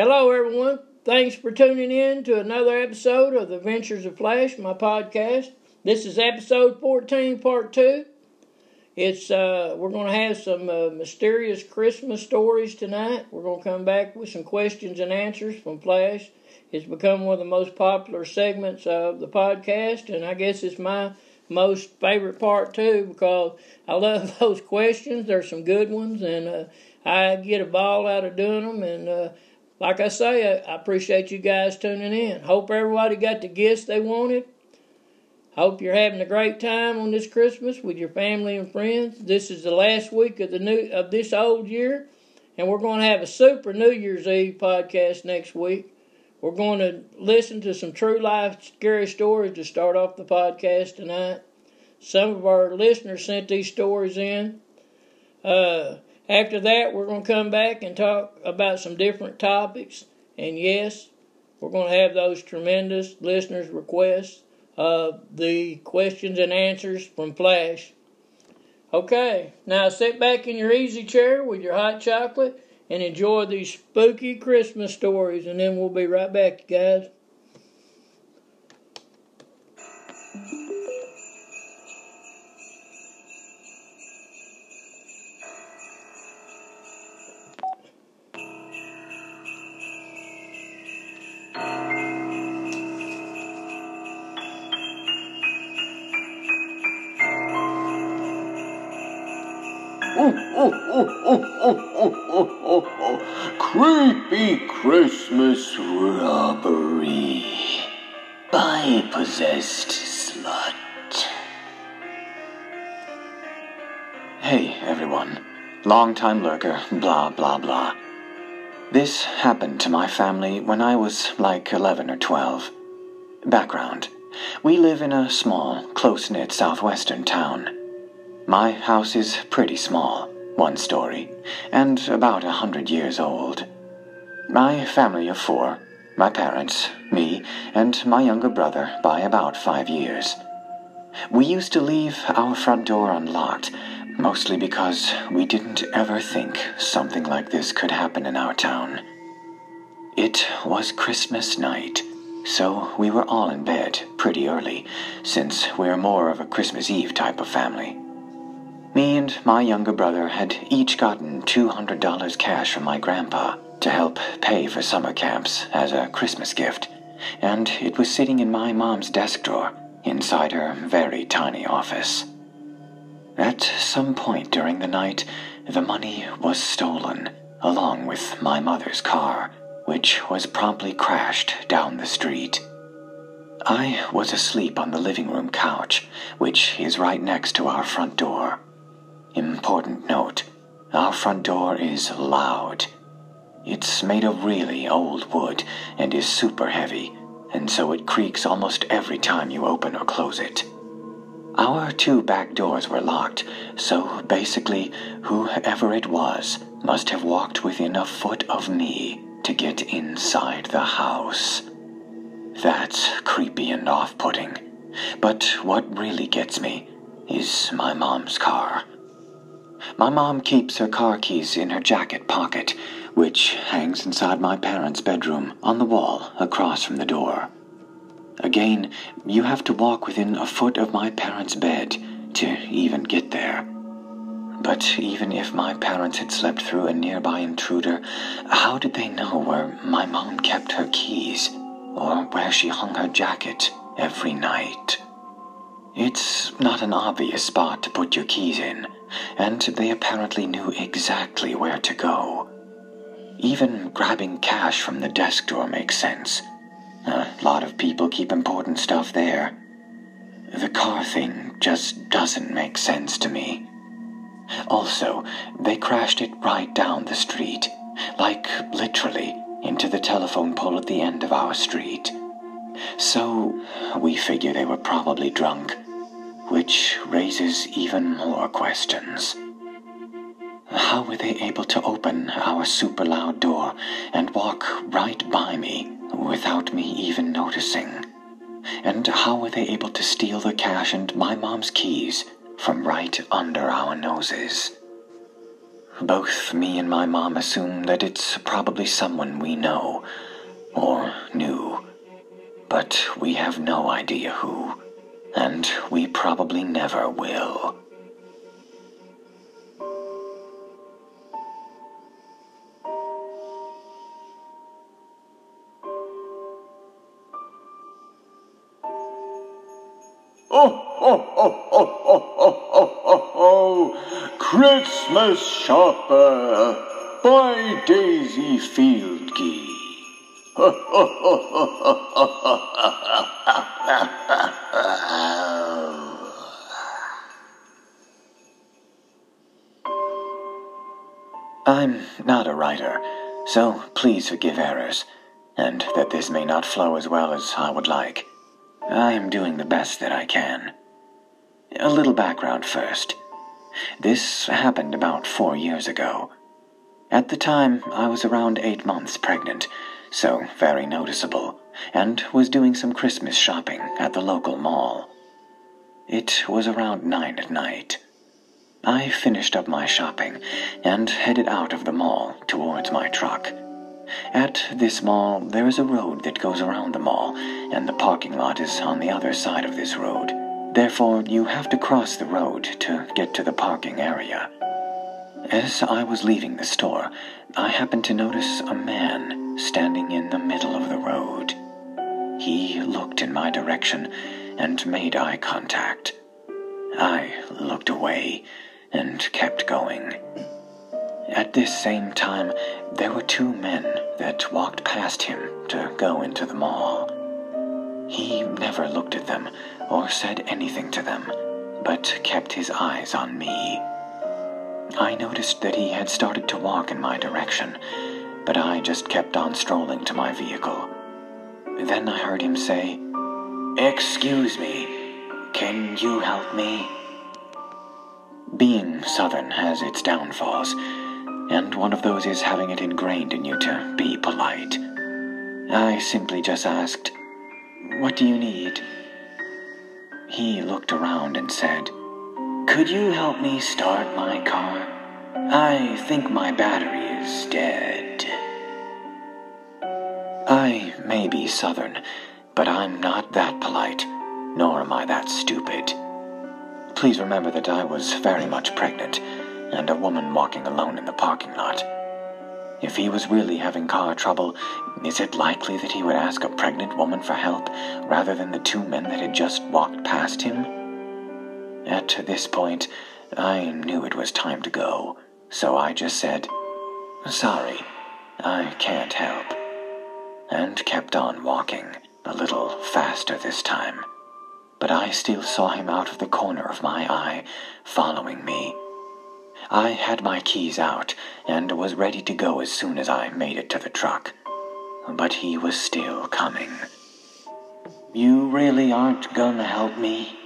Hello, everyone. Thanks for tuning in to another episode of The Ventures of Flash, my podcast. This is episode 14, part 2. It's uh, we're going to have some uh, mysterious Christmas stories tonight. We're going to come back with some questions and answers from Flash. It's become one of the most popular segments of the podcast, and I guess it's my most favorite part too because I love those questions. There's some good ones, and uh, I get a ball out of doing them. And uh, like I say, I, appreciate you guys tuning in. Hope everybody got the gifts they wanted. Hope you're having a great time on this Christmas with your family and friends. This is the last week of the new of this old year, and we're going to have a super New Year's Eve podcast next week. We're going to listen to some true life scary stories to start off the podcast tonight. Some of our listeners sent these stories in. Uh, after that, we're going to come back and talk about some different topics. And yes, we're going to have those tremendous listeners' requests of the questions and answers from Flash. Okay, now sit back in your easy chair with your hot chocolate and enjoy these spooky Christmas stories, and then we'll be right back, guys. Time lurker, blah, blah, blah. This happened to my family when I was like 11 or 12. Background We live in a small, close knit southwestern town. My house is pretty small, one story, and about a hundred years old. My family of four my parents, me, and my younger brother by about five years. We used to leave our front door unlocked, mostly because we didn't ever think something like this could happen in our town. It was Christmas night, so we were all in bed pretty early, since we're more of a Christmas Eve type of family. Me and my younger brother had each gotten $200 cash from my grandpa to help pay for summer camps as a Christmas gift, and it was sitting in my mom's desk drawer inside her very tiny office. At some point during the night, the money was stolen, along with my mother's car, which was promptly crashed down the street. I was asleep on the living room couch, which is right next to our front door. Important note our front door is loud. It's made of really old wood and is super heavy, and so it creaks almost every time you open or close it. Our two back doors were locked, so basically, whoever it was must have walked within a foot of me to get inside the house. That's creepy and off putting. But what really gets me is my mom's car. My mom keeps her car keys in her jacket pocket, which hangs inside my parents' bedroom on the wall across from the door. Again, you have to walk within a foot of my parents' bed to even get there. But even if my parents had slept through a nearby intruder, how did they know where my mom kept her keys or where she hung her jacket every night? It's not an obvious spot to put your keys in, and they apparently knew exactly where to go. Even grabbing cash from the desk drawer makes sense. A lot of people keep important stuff there. The car thing just doesn't make sense to me. Also, they crashed it right down the street, like literally into the telephone pole at the end of our street. So, we figure they were probably drunk, which raises even more questions. How were they able to open our super loud door and walk right by me without me even noticing? And how were they able to steal the cash and my mom's keys from right under our noses? both me and my mom assume that it's probably someone we know or knew. But we have no idea who, and we probably never will. Oh, oh, oh, oh, oh, oh, oh, oh, oh. Christmas shopper by Daisy Fieldkey. I'm not a writer, so please forgive errors, and that this may not flow as well as I would like. I am doing the best that I can. A little background first. This happened about four years ago. At the time, I was around eight months pregnant, so very noticeable, and was doing some Christmas shopping at the local mall. It was around nine at night. I finished up my shopping and headed out of the mall towards my truck. At this mall, there is a road that goes around the mall, and the parking lot is on the other side of this road. Therefore, you have to cross the road to get to the parking area. As I was leaving the store, I happened to notice a man standing in the middle of the road. He looked in my direction and made eye contact. I looked away and kept going. At this same time, there were two men that walked past him to go into the mall. He never looked at them or said anything to them, but kept his eyes on me. I noticed that he had started to walk in my direction, but I just kept on strolling to my vehicle. Then I heard him say, Excuse me, can you help me? Being Southern has its downfalls, and one of those is having it ingrained in you to be polite. I simply just asked, What do you need? He looked around and said, Could you help me start my car? I think my battery is dead. I may be Southern, but I'm not that polite, nor am I that stupid. Please remember that I was very much pregnant, and a woman walking alone in the parking lot. If he was really having car trouble, is it likely that he would ask a pregnant woman for help rather than the two men that had just walked past him? At this point, I knew it was time to go, so I just said, Sorry, I can't help, and kept on walking, a little faster this time. But I still saw him out of the corner of my eye, following me. I had my keys out and was ready to go as soon as I made it to the truck. But he was still coming. You really aren't gonna help me?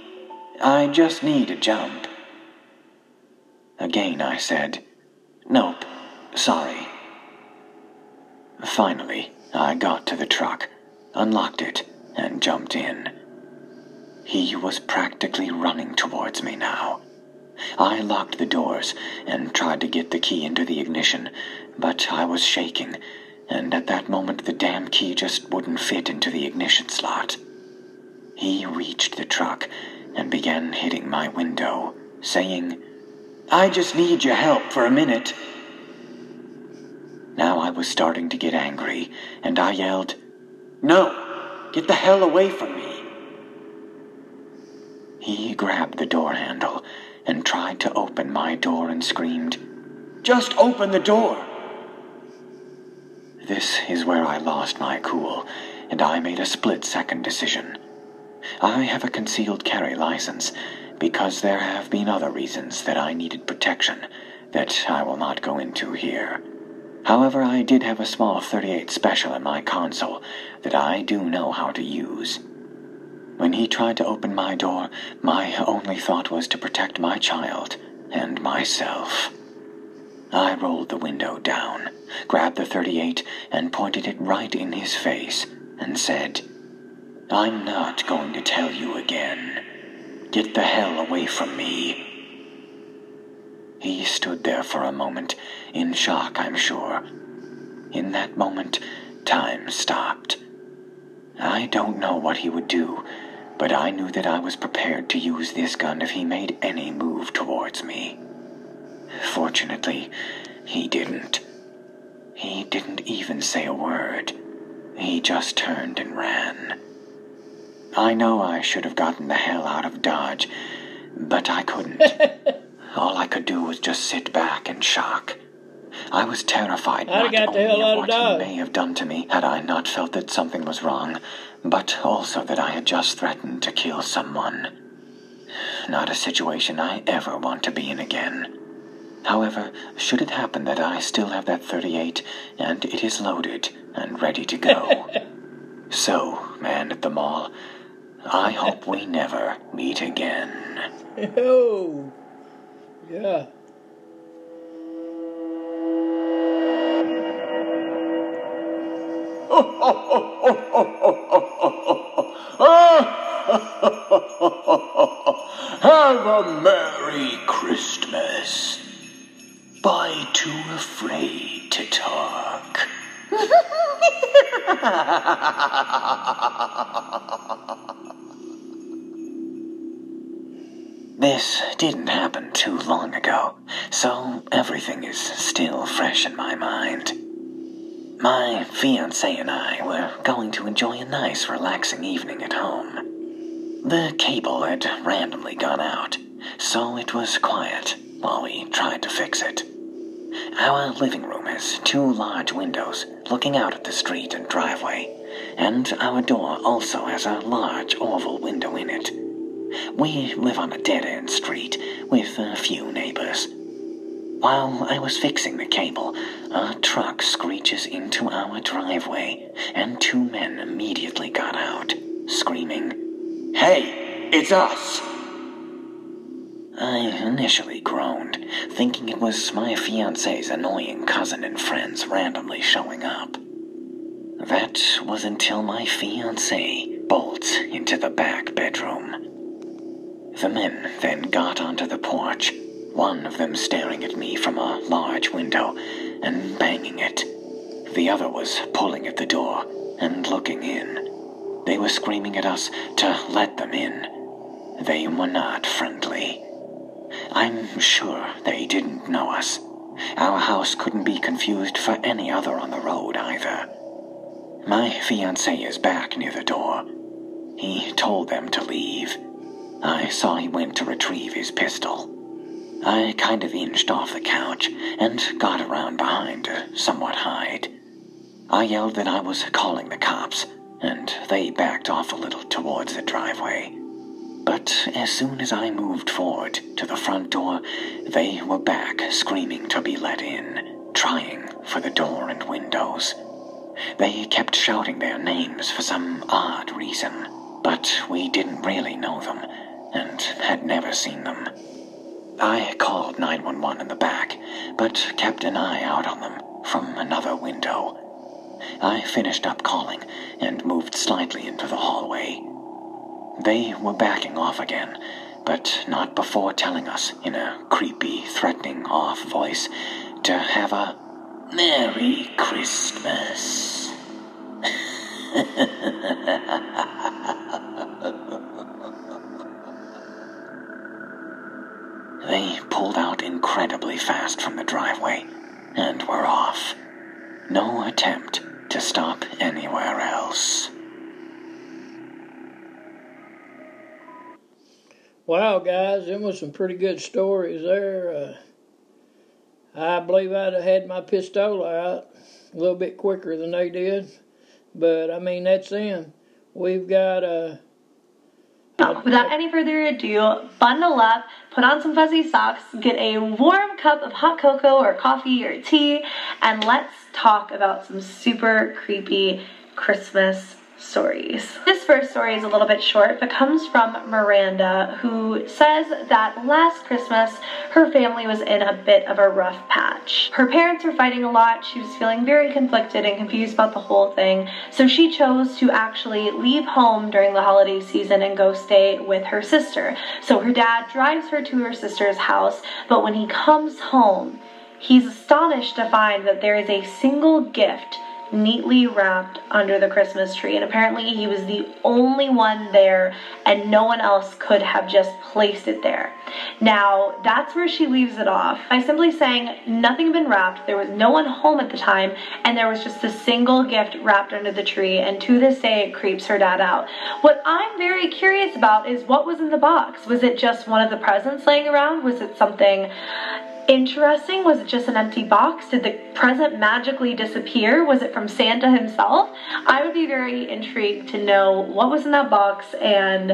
I just need a jump. Again I said, Nope, sorry. Finally, I got to the truck, unlocked it, and jumped in. He was practically running towards me now. I locked the doors and tried to get the key into the ignition, but I was shaking, and at that moment the damn key just wouldn't fit into the ignition slot. He reached the truck and began hitting my window, saying, I just need your help for a minute. Now I was starting to get angry, and I yelled, No! Get the hell away from me! He grabbed the door handle and tried to open my door and screamed, Just open the door! This is where I lost my cool, and I made a split second decision. I have a concealed carry license because there have been other reasons that I needed protection that I will not go into here. However, I did have a small 38 special in my console that I do know how to use. When he tried to open my door, my only thought was to protect my child and myself. I rolled the window down, grabbed the 38, and pointed it right in his face, and said, I'm not going to tell you again. Get the hell away from me. He stood there for a moment, in shock, I'm sure. In that moment, time stopped. I don't know what he would do, but I knew that I was prepared to use this gun if he made any move towards me. Fortunately, he didn't. He didn't even say a word. He just turned and ran. I know I should have gotten the hell out of Dodge, but I couldn't. All I could do was just sit back in shock. I was terrified I'd not got the only hell out of what Dodge. he may have done to me had I not felt that something was wrong, but also that I had just threatened to kill someone. Not a situation I ever want to be in again. However, should it happen that I still have that 38 and it is loaded and ready to go. so, man at the mall, I hope we never meet again. Oh, yeah. Have a Merry Christmas. Bye too afraid to talk. This didn't happen too long ago, so everything is still fresh in my mind. My fiance and I were going to enjoy a nice, relaxing evening at home. The cable had randomly gone out, so it was quiet while we tried to fix it. Our living room has two large windows looking out at the street and driveway, and our door also has a large oval window in it. We live on a dead end street with a few neighbors. While I was fixing the cable, a truck screeches into our driveway, and two men immediately got out, screaming. Hey, it's us. I initially groaned, thinking it was my fiance's annoying cousin and friends randomly showing up. That was until my fiance bolts into the back bedroom. The men then got onto the porch, one of them staring at me from a large window and banging it. The other was pulling at the door and looking in. They were screaming at us to let them in. They were not friendly. I'm sure they didn't know us. Our house couldn't be confused for any other on the road either. My fiance is back near the door. He told them to leave. I saw he went to retrieve his pistol. I kind of inched off the couch and got around behind to somewhat hide. I yelled that I was calling the cops, and they backed off a little towards the driveway. But as soon as I moved forward to the front door, they were back screaming to be let in, trying for the door and windows. They kept shouting their names for some odd reason, but we didn't really know them and had never seen them. I called 911 in the back, but kept an eye out on them from another window. I finished up calling and moved slightly into the hallway. They were backing off again, but not before telling us in a creepy, threatening off voice to have a Merry Christmas. They pulled out incredibly fast from the driveway and were off. No attempt to stop anywhere else. Wow, guys, them was some pretty good stories there. Uh, I believe I'd have had my pistol out a little bit quicker than they did, but I mean that's them. We've got uh, Now, without any further ado, bundle up, put on some fuzzy socks, get a warm cup of hot cocoa or coffee or tea, and let's talk about some super creepy Christmas stories. This first story is a little bit short, but comes from Miranda, who says that last Christmas her family was in a bit of a rough patch. Her parents were fighting a lot, she was feeling very conflicted and confused about the whole thing, so she chose to actually leave home during the holiday season and go stay with her sister. So her dad drives her to her sister's house, but when he comes home, he's astonished to find that there is a single gift neatly wrapped under the Christmas tree. And apparently, he was the only one there, and no one else could have just placed it there. Now, that's where she leaves it off by simply saying nothing had been wrapped, there was no one home at the time, and there was just a single gift wrapped under the tree. And to this day, it creeps her dad out. What I'm very curious about is what was in the box. Was it just one of the presents laying around? Was it something interesting? Was it just an empty box? Did the present magically disappear? Was it from Santa himself? I would be very intrigued to know what was in that box and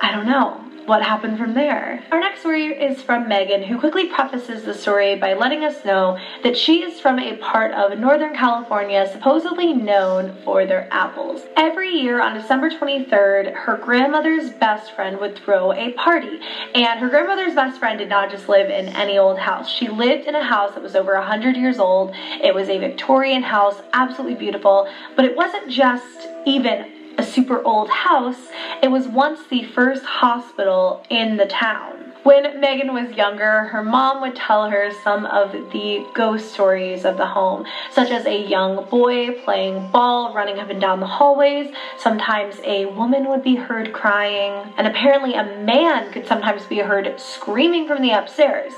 I don't know what happened from there. Our next story is from Megan, who quickly prefaces the story by letting us know that she is from a part of Northern California supposedly known for their apples. Every year on December 23rd, her grandmother's best friend would throw a party, and her grandmother's best friend did not just live in any old house. She lived in a house that was over 100 years old. It was a Victorian house, absolutely beautiful, but it wasn't just even a super old house, it was once the first hospital in the town. When Megan was younger, her mom would tell her some of the ghost stories of the home, such as a young boy playing ball, running up and down the hallways. Sometimes a woman would be heard crying, and apparently a man could sometimes be heard screaming from the upstairs.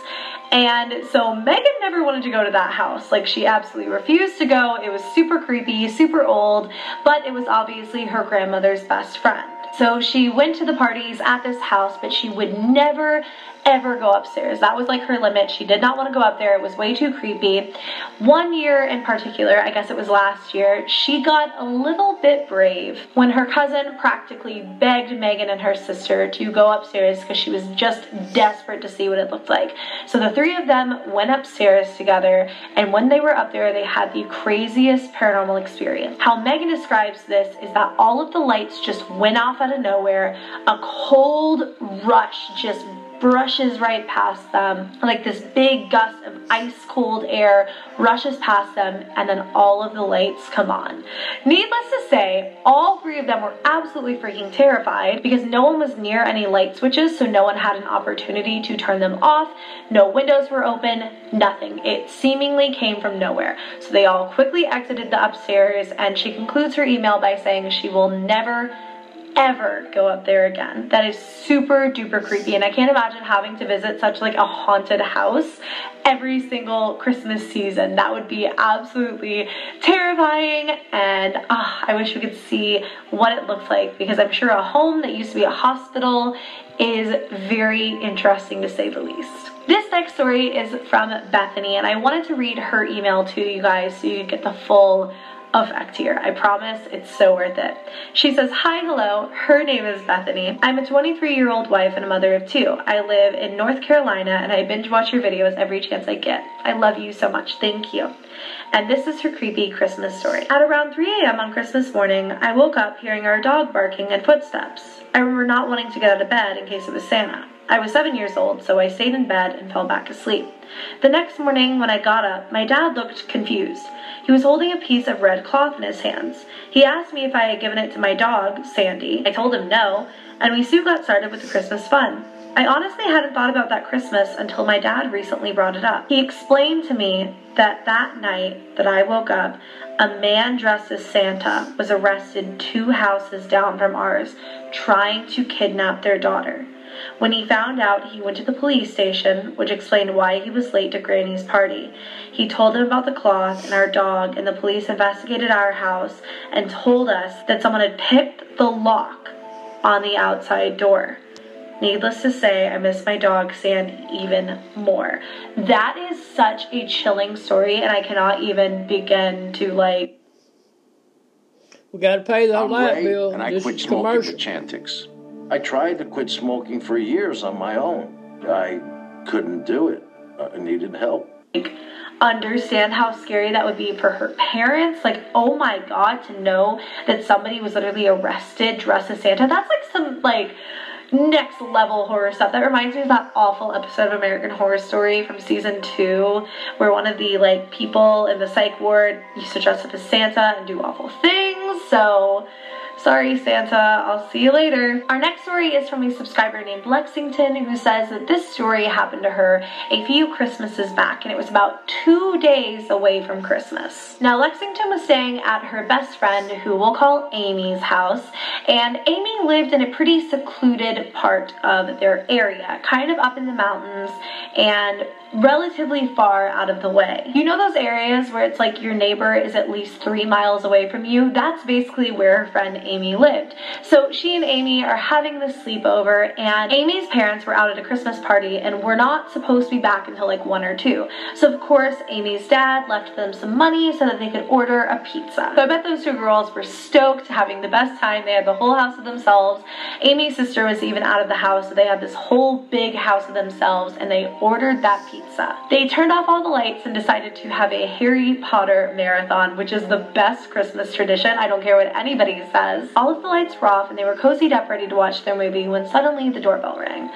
And so Megan never wanted to go to that house. Like, she absolutely refused to go. It was super creepy, super old, but it was obviously her grandmother's best friend. So she went to the parties at this house, but she would never ever go upstairs. That was like her limit. She did not want to go up there. It was way too creepy. One year in particular, I guess it was last year, she got a little bit brave when her cousin practically begged Megan and her sister to go upstairs because she was just desperate to see what it looked like. So the three of them went upstairs together, and when they were up there, they had the craziest paranormal experience. How Megan describes this is that all of the lights just went off out of nowhere. A cold rush just brushes right past them. Like this big gust of ice cold air rushes past them, and then all of the lights come on. Needless to say, all three of them were absolutely freaking terrified because no one was near any light switches, so no one had an opportunity to turn them off. No windows were open, nothing. It seemingly came from nowhere. So they all quickly exited the upstairs, and she concludes her email by saying she will never ever go up there again. That is super duper creepy and I can't imagine having to visit such like a haunted house every single Christmas season. That would be absolutely terrifying and uh, I wish we could see what it looks like because I'm sure a home that used to be a hospital is very interesting to say the least. This next story is from Bethany and I wanted to read her email to you guys so you could get the full effect here. I promise it's so worth it. She says, Hi, hello. Her name is Bethany. I'm a 23 year old wife and a mother of two. I live in North Carolina and I binge watch your videos every chance I get. I love you so much. Thank you. And this is her creepy Christmas story. At around 3 a.m. on Christmas morning, I woke up hearing our dog barking and footsteps. I remember not wanting to get out of bed in case it was Santa. I was seven years old, so I stayed in bed and fell back asleep. The next morning, when I got up, my dad looked confused. He was holding a piece of red cloth in his hands. He asked me if I had given it to my dog, Sandy. I told him no, and we soon got started with the Christmas fun. I honestly hadn't thought about that Christmas until my dad recently brought it up. He explained to me that that night that I woke up, a man dressed as Santa was arrested two houses down from ours, trying to kidnap their daughter. When he found out, he went to the police station, which explained why he was late to Granny's party. He told them about the cloth and our dog, and the police investigated our house and told us that someone had picked the lock on the outside door. Needless to say, I miss my dog Sandy even more. That is such a chilling story, and I cannot even begin to like. We got to pay that I'm light Ray, bill. and I quit is smoking commercial. for Chantix. I tried to quit smoking for years on my own. I couldn't do it. I needed help. Like, understand how scary that would be for her parents. Like, oh my god, to know that somebody was literally arrested dressed as Santa. That's like some like next level horror stuff. That reminds me of that awful episode of American Horror Story from season two, where one of the like people in the psych ward used to dress up as Santa and do awful things. So Sorry, Santa, I'll see you later. Our next story is from a subscriber named Lexington who says that this story happened to her a few Christmases back and it was about two days away from Christmas. Now, Lexington was staying at her best friend, who we'll call Amy's house, and Amy lived in a pretty secluded part of their area, kind of up in the mountains and relatively far out of the way. You know those areas where it's like your neighbor is at least three miles away from you? That's basically where her friend Amy lived. So she and Amy are having this sleepover, and Amy's parents were out at a Christmas party and were not supposed to be back until like 1 or 2. So, of course, Amy's dad left them some money so that they could order a pizza. So I bet those two girls were stoked, having the best time. They had the whole house to themselves. Amy's sister was even out of the house, so they had this whole big house to themselves, and they ordered that pizza. They turned off all the lights and decided to have a Harry Potter marathon, which is the best Christmas tradition. I don't care what anybody says. All of the lights were off and they were cozied up ready to watch their movie when suddenly the doorbell rang.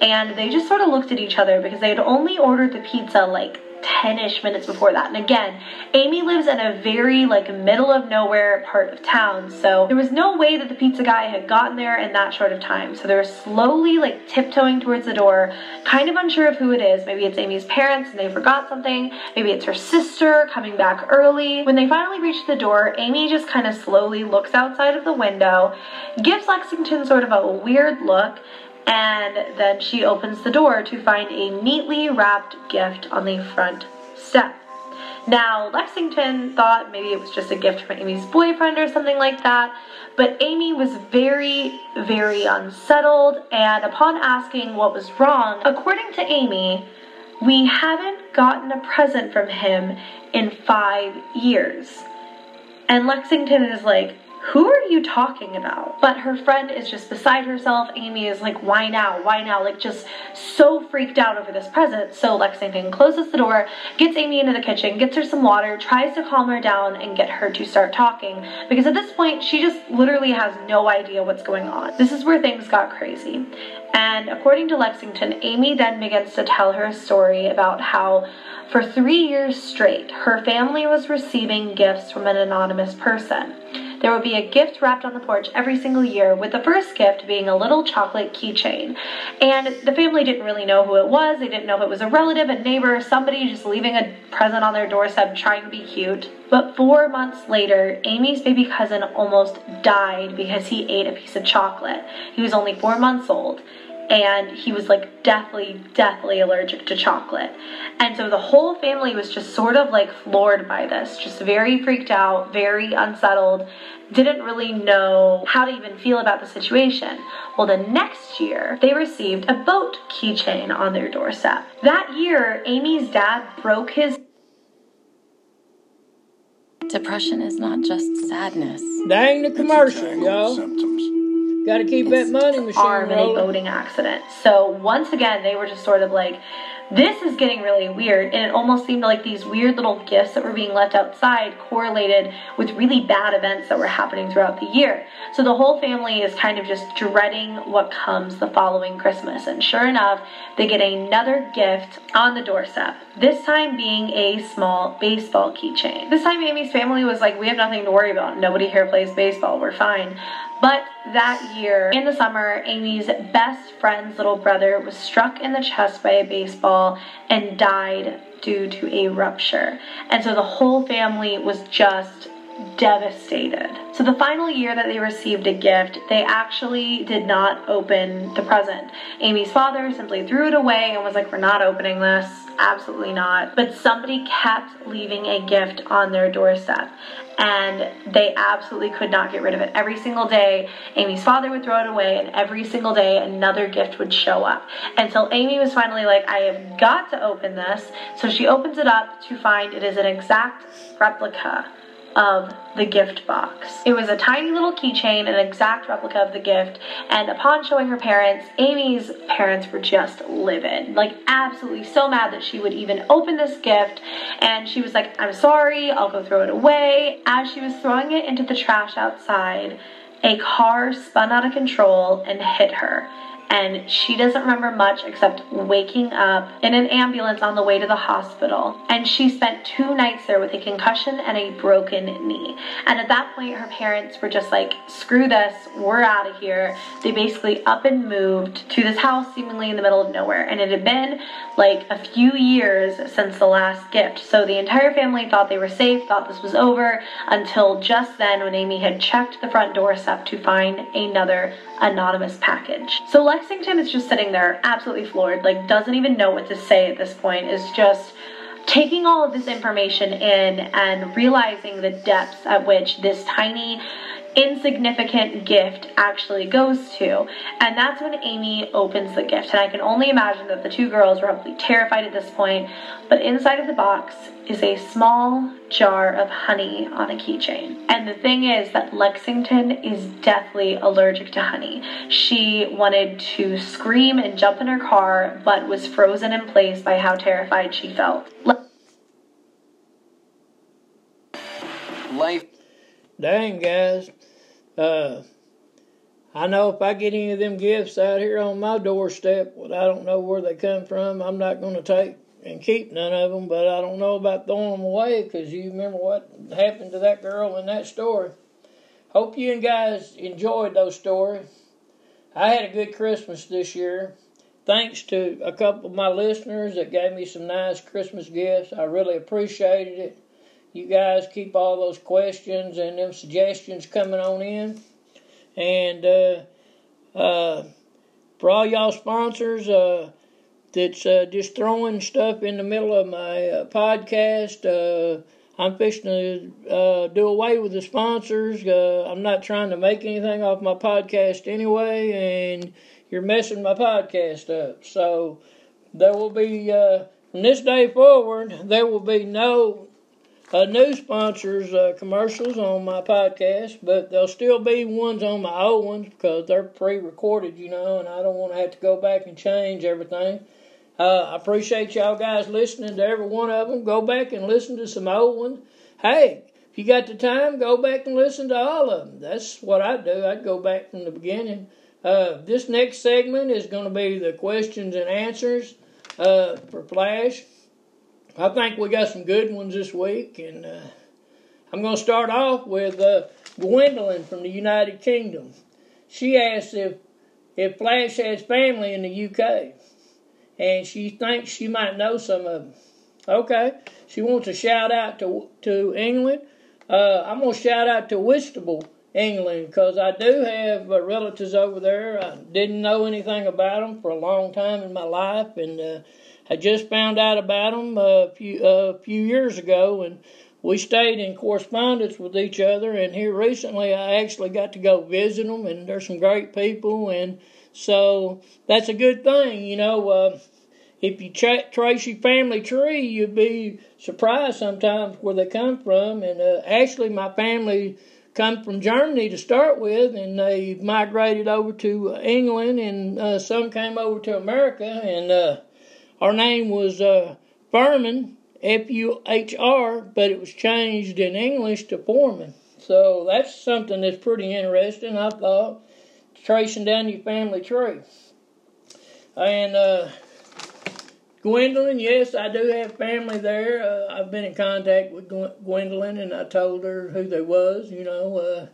And they just sort of looked at each other because they had only ordered the pizza like 10-ish minutes before that. And again, Amy lives in a very like middle of nowhere part of town. So there was no way that the pizza guy had gotten there in that short of time. So they're slowly like tiptoeing towards the door, kind of unsure of who it is. Maybe it's Amy's parents and they forgot something. Maybe it's her sister coming back early. When they finally reach the door, Amy just kind of slowly looks outside of the window, gives Lexington sort of a weird look, and then she opens the door to find a neatly wrapped gift on the front step. Now, Lexington thought maybe it was just a gift from Amy's boyfriend or something like that, but Amy was very, very unsettled, and upon asking what was wrong, according to Amy, we haven't gotten a present from him in five years. And Lexington is like, who are you talking about? But her friend is just beside herself. Amy is like, why now? Why now? Like, just so freaked out over this present. So Lexington closes the door, gets Amy into the kitchen, gets her some water, tries to calm her down and get her to start talking. Because at this point, she just literally has no idea what's going on. This is where things got crazy. And according to Lexington, Amy then begins to tell her story about how for three years straight, her family was receiving gifts from an anonymous person. There would be a gift wrapped on the porch every single year, with the first gift being a little chocolate keychain. And the family didn't really know who it was. They didn't know if it was a relative, a neighbor, somebody just leaving a present on their doorstep trying to be cute. But four months later, Amy's baby cousin almost died because he ate a piece of chocolate. He was only four months old and he was like deathly, deathly allergic to chocolate. And so the whole family was just sort of like floored by this, just very freaked out, very unsettled, didn't really know how to even feel about the situation. Well, the next year, they received a boat keychain on their doorstep. That year, Amy's dad broke his Depression is not just sadness. Dang the commercial, Jangle y'all. Symptoms. Got to keep that money machine arm in a boating accident. So once again, they were just sort of like, this is getting really weird. And it almost seemed like these weird little gifts that were being left outside correlated with really bad events that were happening throughout the year. So the whole family is kind of just dreading what comes the following Christmas. And sure enough, they get another gift on the doorstep. This time being a small baseball keychain. This time Amy's family was like, we have nothing to worry about. Nobody here plays baseball. We're fine. But that year, in the summer, Amy's best friend's little brother was struck in the chest by a baseball and died due to a rupture. And so the whole family was just devastated. So the final year that they received a gift, they actually did not open the present. Amy's father simply threw it away and was like, We're not opening this. Absolutely not. But somebody kept leaving a gift on their doorstep and they absolutely could not get rid of it. Every single day, Amy's father would throw it away, and every single day, another gift would show up. Until Amy was finally like, I have got to open this. So she opens it up to find it is an exact replica of the gift box. It was a tiny little keychain, an exact replica of the gift, and upon showing her parents, Amy's parents were just livid. Like, absolutely so mad that she would even open this gift, and she was like, I'm sorry, I'll go throw it away. As she was throwing it into the trash outside, a car spun out of control and hit her and she doesn't remember much except waking up in an ambulance on the way to the hospital. And she spent two nights there with a concussion and a broken knee. And at that point, her parents were just like, screw this, we're out of here. They basically up and moved to this house seemingly in the middle of nowhere. And it had been like a few years since the last gift. So the entire family thought they were safe, thought this was over, until just then when Amy had checked the front doorstep to find another anonymous package. So Lexington is just sitting there absolutely floored, like doesn't even know what to say at this point, is just taking all of this information in and realizing the depths at which this tiny insignificant gift actually goes to. And that's when Amy opens the gift. And I can only imagine that the two girls were probably terrified at this point. But inside of the box is a small jar of honey on a keychain. And the thing is that Lexington is deathly allergic to honey. She wanted to scream and jump in her car, but was frozen in place by how terrified she felt. Life. Dang, guys. Uh, I know if I get any of them gifts out here on my doorstep, well, I don't know where they come from. I'm not going to take and keep none of them, but I don't know about throwing them away because you remember what happened to that girl in that story. Hope you and guys enjoyed those stories. I had a good Christmas this year. Thanks to a couple of my listeners that gave me some nice Christmas gifts. I really appreciated it. You guys keep all those questions and them suggestions coming on in. And uh, uh, for all y'all sponsors uh, that's uh, just throwing stuff in the middle of my uh, podcast, uh, I'm fixing to do away with the sponsors. I'm not trying to make anything off my podcast anyway, and you're messing my podcast up. So there will be, from this day forward, there will be no uh, new sponsors uh, commercials on my podcast, but there'll still be ones on my old ones because they're pre-recorded, you know, and I don't want to have to go back and change everything. Uh, I appreciate y'all guys listening to every one of them. Go back and listen to some old ones. Hey, if you got the time, go back and listen to all of them. That's what I do. I'd go back from the beginning. Uh, this next segment is going to be the questions and answers uh, for Flash. I think we got some good ones this week, and uh, I'm going to start off with uh, Gwendolyn from the United Kingdom. She asked if if Flash has family in the UK, and she thinks she might know some of them. Okay, she wants a shout out to to England. Uh, I'm gonna shout out to Whitstable, England, because I do have uh, relatives over there. I didn't know anything about them for a long time in my life, and uh, I just found out about them a few a few years ago, and we stayed in correspondence with each other. And here recently, I actually got to go visit them, and they're some great people, and so that's a good thing, you know. Uh, if you tra- trace your family tree, you'd be surprised sometimes where they come from. And uh, actually, my family come from Germany to start with, and they migrated over to England, and uh, some came over to America, and uh, our name was uh, Furman, F U H R, but it was changed in English to Foreman. So that's something that's pretty interesting, I thought, tracing down your family tree. And uh, Gwendolyn, yes, I do have family there. Uh, I've been in contact with Gwendolyn, and I told her who they was, you know. Uh,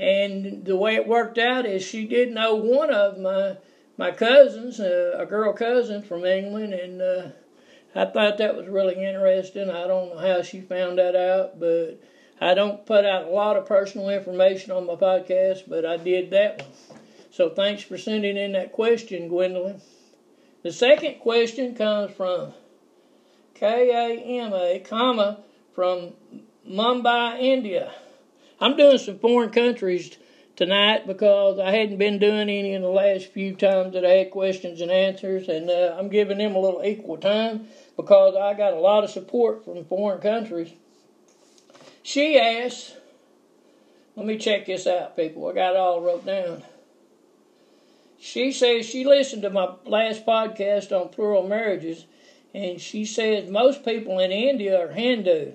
and the way it worked out is she did know one of my my cousins, uh, a girl cousin from England, and uh, I thought that was really interesting. I don't know how she found that out, but I don't put out a lot of personal information on my podcast, but I did that one. So thanks for sending in that question, Gwendolyn. The second question comes from K A M A, comma, from Mumbai, India. I'm doing some foreign countries tonight because I hadn't been doing any in the last few times that I had questions and answers, and uh, I'm giving them a little equal time because I got a lot of support from foreign countries. she asks, let me check this out, people. I got it all wrote down. She says she listened to my last podcast on plural marriages, and she says most people in India are Hindu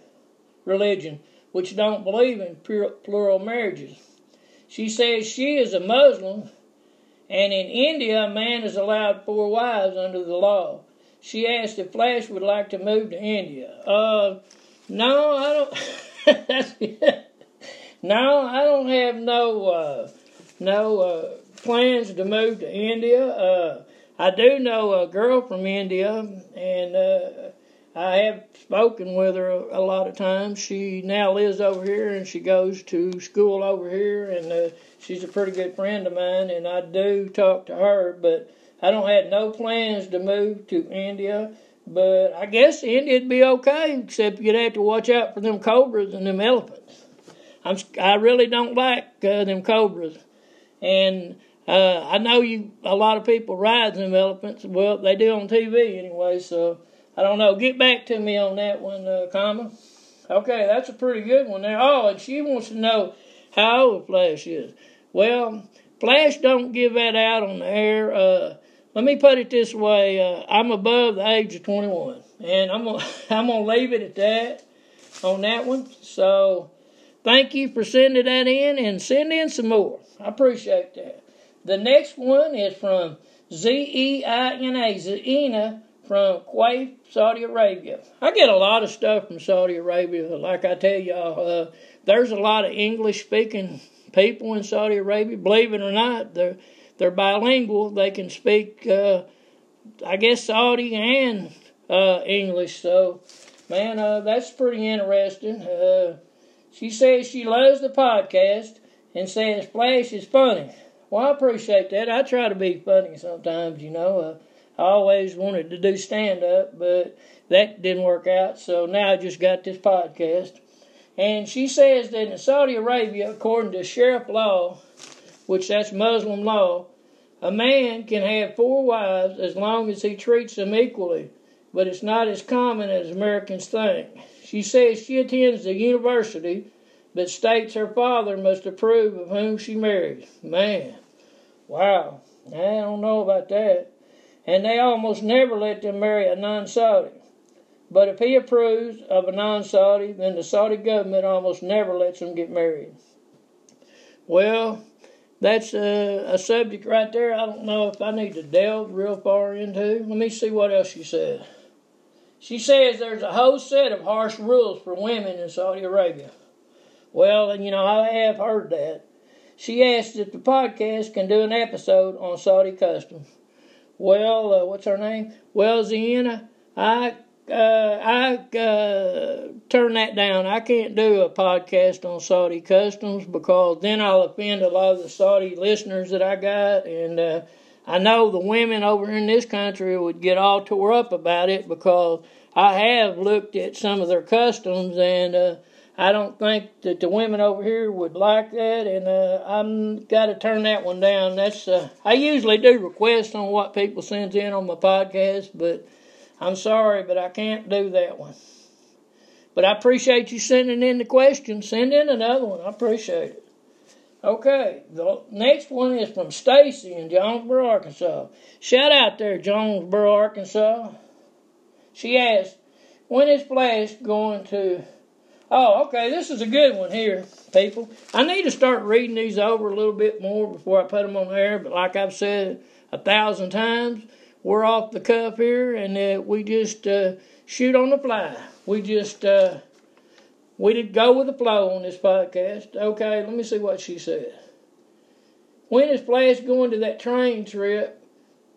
religion, which don't believe in plural marriages. She says she is a Muslim, and in India, a man is allowed four wives under the law. She asked if Flash would like to move to India. Uh, no, I don't. no, I don't have no uh, no uh, plans to move to India. Uh, I do know a girl from India, and uh, I have spoken with her a, a, lot of times. She now lives over here, and she goes to school over here, and uh, she's a pretty good friend of mine. And I do talk to her, but I don't have no plans to move to India. But I guess India'd be okay, except you'd have to watch out for them cobras and them elephants. I'm I really don't like uh, them cobras, and uh, I know you a lot of people ride them elephants. Well, they do on TV anyway, so I don't know. Get back to me on that one, uh, comma. Okay, that's a pretty good one there. Oh, and she wants to know how old Flash is. Well, Flash don't give that out on the air. Uh, let me put it this way: uh, I'm above the age of 21, and I'm gonna I'm gonna leave it at that on that one. So Thank you for sending that in and send in some more. I appreciate that. The next one is from Z E I N A, Zaina from Kuwait, Saudi Arabia. I get a lot of stuff from Saudi Arabia. Like I tell y'all, uh, there's a lot of English speaking people in Saudi Arabia. Believe it or not, they're they're bilingual. They can speak, uh, I guess, Saudi and uh, English. So, man, uh, that's pretty interesting. Uh, she says she loves the podcast and says Flash is funny. Well, I appreciate that. I try to be funny sometimes, you know. Uh, I always wanted to do stand up, but that didn't work out. So now I just got this podcast. And she says that in Saudi Arabia, according to Shariah law, which that's Muslim law, a man can have four wives as long as he treats them equally, but it's not as common as Americans think. She says she attends the university, but states her father must approve of whom she marries. Man, wow, I don't know about that. And they almost never let them marry a non Saudi. But if he approves of a non Saudi, then the Saudi government almost never lets them get married. Well, that's a, a, subject right there I don't know if I need to delve real far into. Let me see what else she said. She says there's a whole set of harsh rules for women in Saudi Arabia. Well, and you know, I have heard that. She asked if the podcast can do an episode on Saudi customs. Well, uh, what's her name? Well, Ziena, I uh, I uh, turn that down. I can't do a podcast on Saudi customs because then I'll offend a lot of the Saudi listeners that I got, and uh, I know the women over in this country would get all tore up about it because I have looked at some of their customs and uh, I don't think that the women over here would like that, and uh, I'm got to turn that one down. That's uh, I usually do requests on what people send in on my podcast, but I'm sorry, but I can't do that one. But I appreciate you sending in the question. Send in another one. I appreciate it. Okay, the next one is from Stacy in Jonesboro, Arkansas. Shout out there, Jonesboro, Arkansas. She asked, when is Flash going to. Oh, okay, this is a good one here, people. I need to start reading these over a little bit more before I put them on air, but like I've said a thousand times, we're off the cuff here and uh, we just uh, shoot on the fly. We just. Uh, we did go with the flow on this podcast. Okay, let me see what she said. When is Flash going to that train trip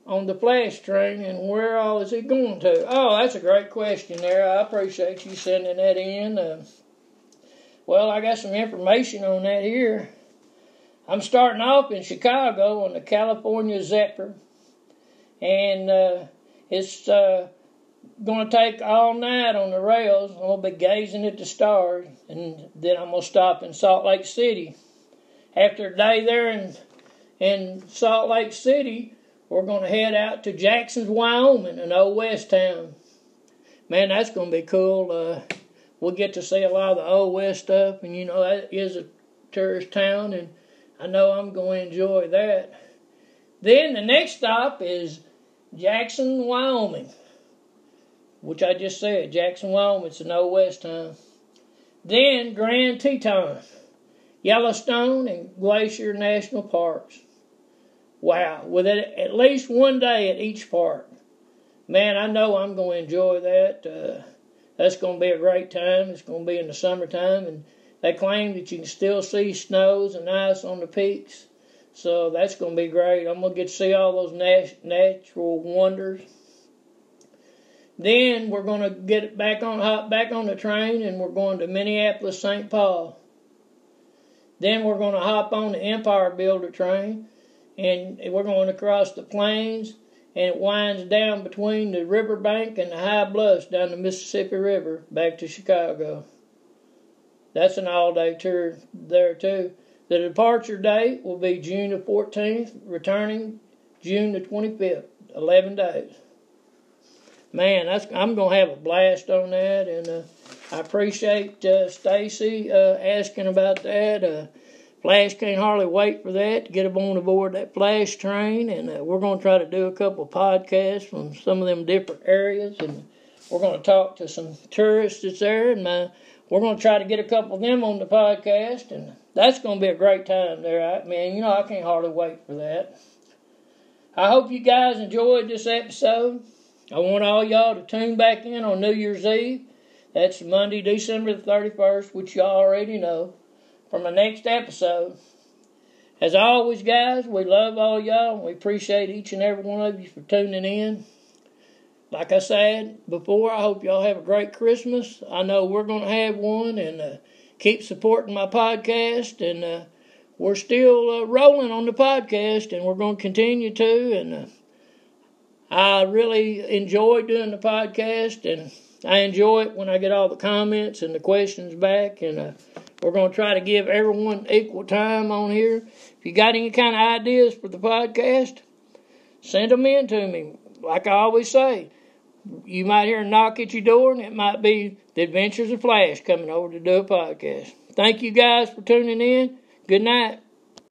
on the Flash train and where all is he going to? Oh, that's a great question there. I appreciate you sending that in. Uh, well, I got some information on that here. I'm starting off in Chicago on the California Zephyr, and uh, it's uh, going to take all night on the rails. I'm going to be gazing at the stars, and then I'm going to stop in Salt Lake City. After a day there in, in Salt Lake City, we're going to head out to Jackson's, Wyoming, an old west town. Man, that's going to be cool. Uh, we'll get to see a lot of the old west stuff, and you know that is a tourist town, and I know I'm going to enjoy that. Then the next stop is Jackson, Wyoming, which I just said, Jackson, Wyoming. It's an old west town. Then Grand Teton, Yellowstone, and Glacier National Parks. Wow, with at least one day at each park. Man, I know I'm going to enjoy that. Uh, that's going to be a great time. It's going to be in the summertime, and they claim that you can still see snows and ice on the peaks. So that's going to be great. I'm going to get to see all those nat- natural wonders. Then we're going to get back on hop back on the train, and we're going to Minneapolis, St. Paul. Then we're going to hop on the Empire Builder train, and we're going to cross the plains and it winds down between the river bank and the high bluffs down the Mississippi River back to Chicago. That's an all day tour there too. The departure date will be June the 14th, returning June the 25th, 11 days. Man, I'm going to have a blast on that, and uh, I appreciate uh, Stacy uh, asking about that. Uh, Flash can't hardly wait for that to get up on board that Flash train, and uh, we're going to try to do a couple podcasts from some of them different areas, and we're going to talk to some tourists that's there, and my, we're going to try to get a couple of them on the podcast, and that's going to be a great time there. I man, you know I can't hardly wait for that. I hope you guys enjoyed this episode. I want all y'all to tune back in on New Year's Eve. That's Monday, December the 31st, which y'all already know from the next episode. As always, guys, we love all y'all and we appreciate each and every one of you for tuning in. Like I said before, I hope y'all have a great Christmas. I know we're going to have one and uh, keep supporting my podcast. And uh, we're still uh, rolling on the podcast and we're going to continue to. And uh, I really enjoy doing the podcast and I enjoy it when I get all the comments and the questions back. And uh, we're going to try to give everyone equal time on here. If you got any kind of ideas for the podcast, send them in to me. Like I always say, you might hear a knock at your door, and it might be the Adventures of Flash coming over to do a podcast. Thank you guys for tuning in. Good night.